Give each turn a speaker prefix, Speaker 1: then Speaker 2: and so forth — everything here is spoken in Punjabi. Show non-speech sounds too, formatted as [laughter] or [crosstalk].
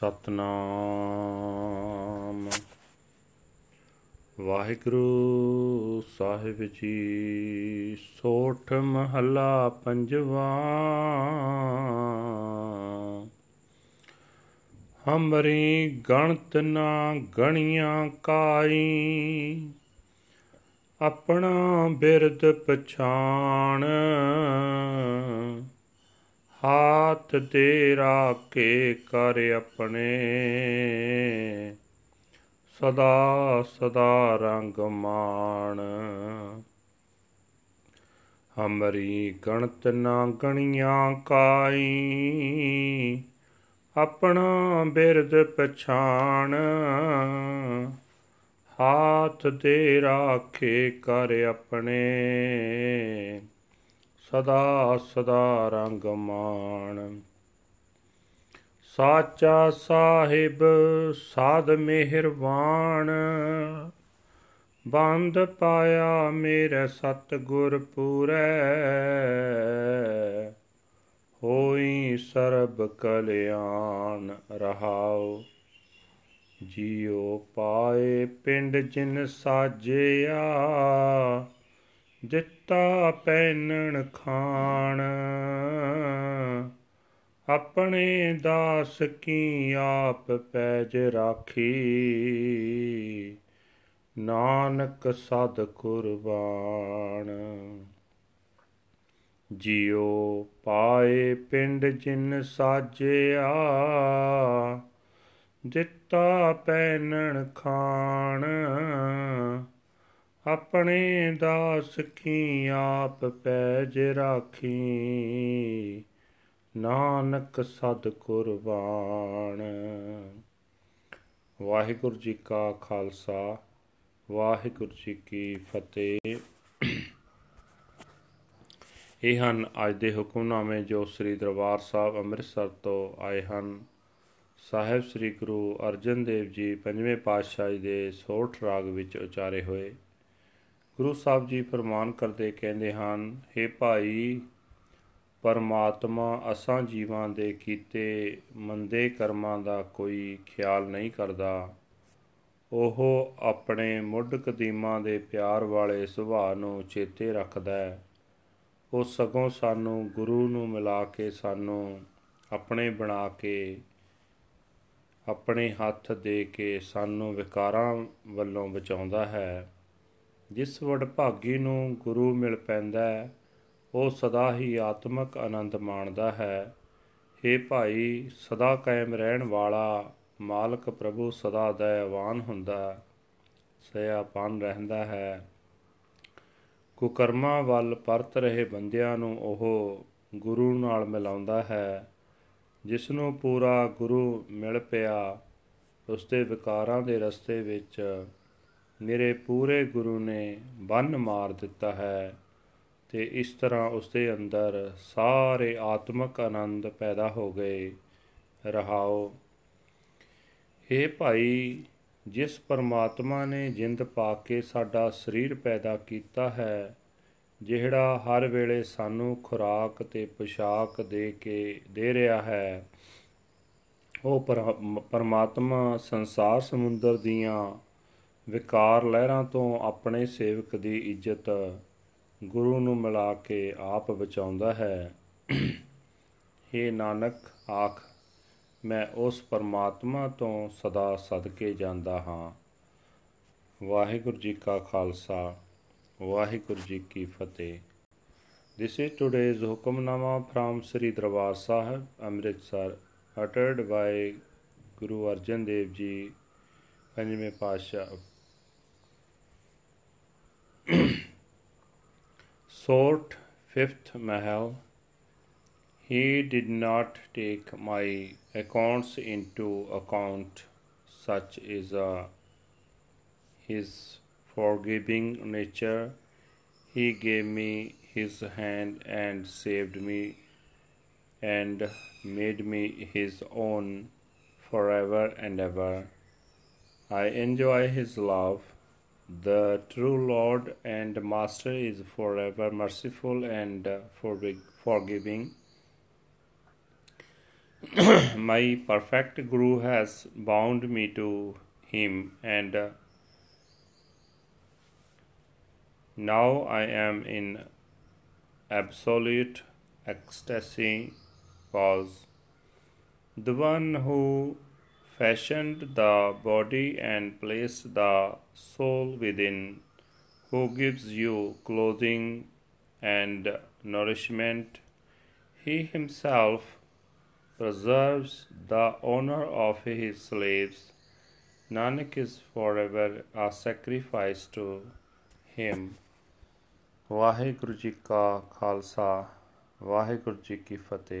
Speaker 1: ਸਤਨਾਮ। ਵਾਹਿਗੁਰੂ ਸਾਹਿਬ ਜੀ, ਸੋਠ ਮਹੱਲਾ ਪੰਜਵਾ। ਹਮਰੀ ਗਣਤ ਨਾ ਗਣੀਆਂ ਕਾਈ, ਆਪਣਾ ਬਿਰਦ ਪਛਾਣ। ਹਾਥ ਤੇ ਰਾਖੇ ਕਰ ਆਪਣੇ। ਸਦਾ ਸਦਾ ਰੰਗ ਮਾਣ। ਹਮਰੀ ਗਣਤ ਨਾ ਗਣੀਆਂ ਕਾਈ। ਆਪਣਾ ਬਿਰਦ ਪਛਾਣ। ਹਾਥ ਤੇ ਰਾਖੇ ਕਰ ਆਪਣੇ। ਸਦਾ ਸਦਾ ਰੰਗ ਮਾਣ ਸਾਚਾ ਸਾਹਿਬ, ਸਾਧ ਮਿਹਰਬਾਨ। ਬੰਦ ਪਾਇਆ ਮੇਰੇ ਸਤ ਗੁਰ ਪੂਰੈ। ਹੋਈ ਸਰਬ ਕਲਿਆਣ ਰਹਾਉ। ਜੀਉ ਪਾਏ ਪਿੰਡ ਜਿਨ ਸਾਜਿਆ ਦਿੱਤਾ ਪੈਨਣ ਖਾਣ। ਆਪਣੇ ਦਾਸ ਕੀ ਆਪ ਪੈਜ ਰਾਖੀ। ਨਾਨਕ ਸਦ ਕੁਰਬਾਨ। ਜਿਉ ਪਾਏ ਪਿੰਡ ਜਿਨ ਸਾਜਿਆ। ਦਿੱਤਾ ਪੈਨਣ ਖਾਣ। ਆਪਣੇ ਦਾਸ ਕੀ ਆਪ ਪੈਜ ਰਾਖੀ? ਨਾਨਕ ਸਦ ਕੁਰਬਾਨ। ਵਾਹਿਗੁਰੂ ਜੀ ਕਾ ਖਾਲਸਾ, ਵਾਹਿਗੁਰੂ ਜੀ ਕੀ ਫਤਿਹ। ਇਹ ਹਨ ਅੱਜ ਦੇ ਹੁਕਮਨਾਮੇ ਜੋ ਸ੍ਰੀ ਦਰਬਾਰ ਸਾਹਿਬ ਅੰਮ੍ਰਿਤਸਰ ਤੋਂ ਆਏ ਹਨ। ਸਾਹਿਬ ਸ੍ਰੀ ਗੁਰੂ ਅਰਜਨ ਦੇਵ ਜੀ ਪੰਜਵੇਂ ਪਾਤਸ਼ਾਹੀ ਦੇ ਸੋਠ ਰਾਗ ਵਿੱਚ ਉਚਾਰੇ ਹੋਏ। ਗੁਰੂ ਸਾਹਿਬ ਜੀ ਫਰਮਾਨ ਕਰਦੇ ਕਹਿੰਦੇ ਹਨ हे ਭਾਈ, ਪਰਮਾਤਮਾ ਅਸਾਂ ਜੀਵਾਂ ਦੇ ਕੀਤੇ ਮੰਦੇ ਕਰਮਾਂ ਦਾ ਕੋਈ ਖਿਆਲ ਨਹੀਂ ਕਰਦਾ। ਉਹ ਆਪਣੇ ਮੁੱਢ ਕਦੀਮਾਂ ਦੇ ਪਿਆਰ ਵਾਲੇ ਸੁਭਾਅ ਨੂੰ ਚੇਤੇ ਰੱਖਦਾ ਹੈ। ਉਹ ਸਗੋਂ ਸਾਨੂੰ ਗੁਰੂ ਨੂੰ ਮਿਲਾ ਕੇ ਸਾਨੂੰ ਆਪਣੇ ਬਣਾ ਕੇ, ਆਪਣੇ ਹੱਥ ਦੇ ਕੇ ਸਾਨੂੰ ਵਿਕਾਰਾਂ ਵੱਲੋਂ ਬਚਾਉਂਦਾ ਹੈ। ਜਿਸ ਵਡਭਾਗੀ ਨੂੰ ਗੁਰੂ ਮਿਲ ਪੈਂਦਾ ਹੈ, ਉਹ ਸਦਾ ਹੀ ਆਤਮਿਕ ਆਨੰਦ ਮਾਣਦਾ ਹੈ। हे ਭਾਈ, ਸਦਾ ਕਾਇਮ ਰਹਿਣ ਵਾਲਾ ਮਾਲਕ ਪ੍ਰਭੂ ਸਦਾ ਦਇਆਵਾਨ ਹੁੰਦਾ ਸਿਆਪਨ ਰਹਿੰਦਾ ਹੈ। ਕੁਕਰਮਾਂ ਵੱਲ ਪਰਤ ਰਹੇ ਬੰਦਿਆਂ ਨੂੰ ਉਹ ਗੁਰੂ ਨਾਲ ਮਿਲਾਉਂਦਾ ਹੈ। ਜਿਸ ਨੂੰ ਪੂਰਾ ਗੁਰੂ ਮਿਲ ਪਿਆ ਉਸ ਦੇ ਵਿਕਾਰਾਂ ਦੇ ਰਸਤੇ ਵਿੱਚ ਮੇਰੇ ਪੂਰੇ ਗੁਰੂ ਨੇ ਬੰਨ ਮਾਰ ਦਿੱਤਾ ਹੈ ਤੇ ਇਸ ਤਰ੍ਹਾਂ ਉਸ ਦੇ ਅੰਦਰ ਸਾਰੇ ਆਤਮਿਕ ਆਨੰਦ ਪੈਦਾ ਹੋ ਗਏ। ਰਹਾਓ। हे ਭਾਈ, ਜਿਸ ਪਰਮਾਤਮਾ ਨੇ ਜਿੰਦ ਪਾ ਕੇ ਸਾਡਾ ਸਰੀਰ ਪੈਦਾ ਕੀਤਾ ਹੈ, ਜਿਹੜਾ ਹਰ ਵੇਲੇ ਸਾਨੂੰ ਖੁਰਾਕ ਤੇ ਪੋਸ਼ਾਕ ਦੇ ਕੇ ਦੇ ਰਿਹਾ ਹੈ, ਉਹ ਪਰਮਾਤਮਾ ਸੰਸਾਰ ਸਮੁੰਦਰ ਦੀਆਂ ਵਿਕਾਰ ਲਹਿਰਾਂ ਤੋਂ ਆਪਣੇ ਸੇਵਕ ਦੀ ਇੱਜ਼ਤ ਗੁਰੂ ਨੂੰ ਮਿਲਾ ਕੇ ਆਪ ਬਚਾਉਂਦਾ ਹੈ। हे ਨਾਨਕ ਆਖ ਮੈਂ ਉਸ ਪਰਮਾਤਮਾ ਤੋਂ ਸਦਾ ਸਦਕੇ ਜਾਂਦਾ ਹਾਂ। ਵਾਹਿਗੁਰੂ ਜੀ ਕਾ ਖਾਲਸਾ ਵਾਹਿਗੁਰੂ ਜੀ ਕੀ ਫਤਿਹ। This is today's Hukamnama from Sri Darbar Sahib, Amritsar, uttered by Guru Arjan Dev Ji, Panjਵੇਂ ਪਾਤਸ਼ਾਹ Sort fifth Mahal. He did not take my accounts into account, such is uh, his forgiving nature. He gave me his hand and saved me and made me his own forever and ever. I enjoy his love the true Lord and Master is forever merciful and uh, forgiving. [clears throat] My perfect Guru has bound me to him, and uh, now I am in absolute ecstasy, cause the one who fashioned the body and placed the soul within, who gives you clothing and nourishment, he himself preserves the honor of his slaves. Nanak is forever a sacrifice to him. Waheguru ji ਕਾ ਖਾਲਸਾ ਵਾਹਿਗੁਰੂ ਜੀ ਕੀ ਫਤਿਹ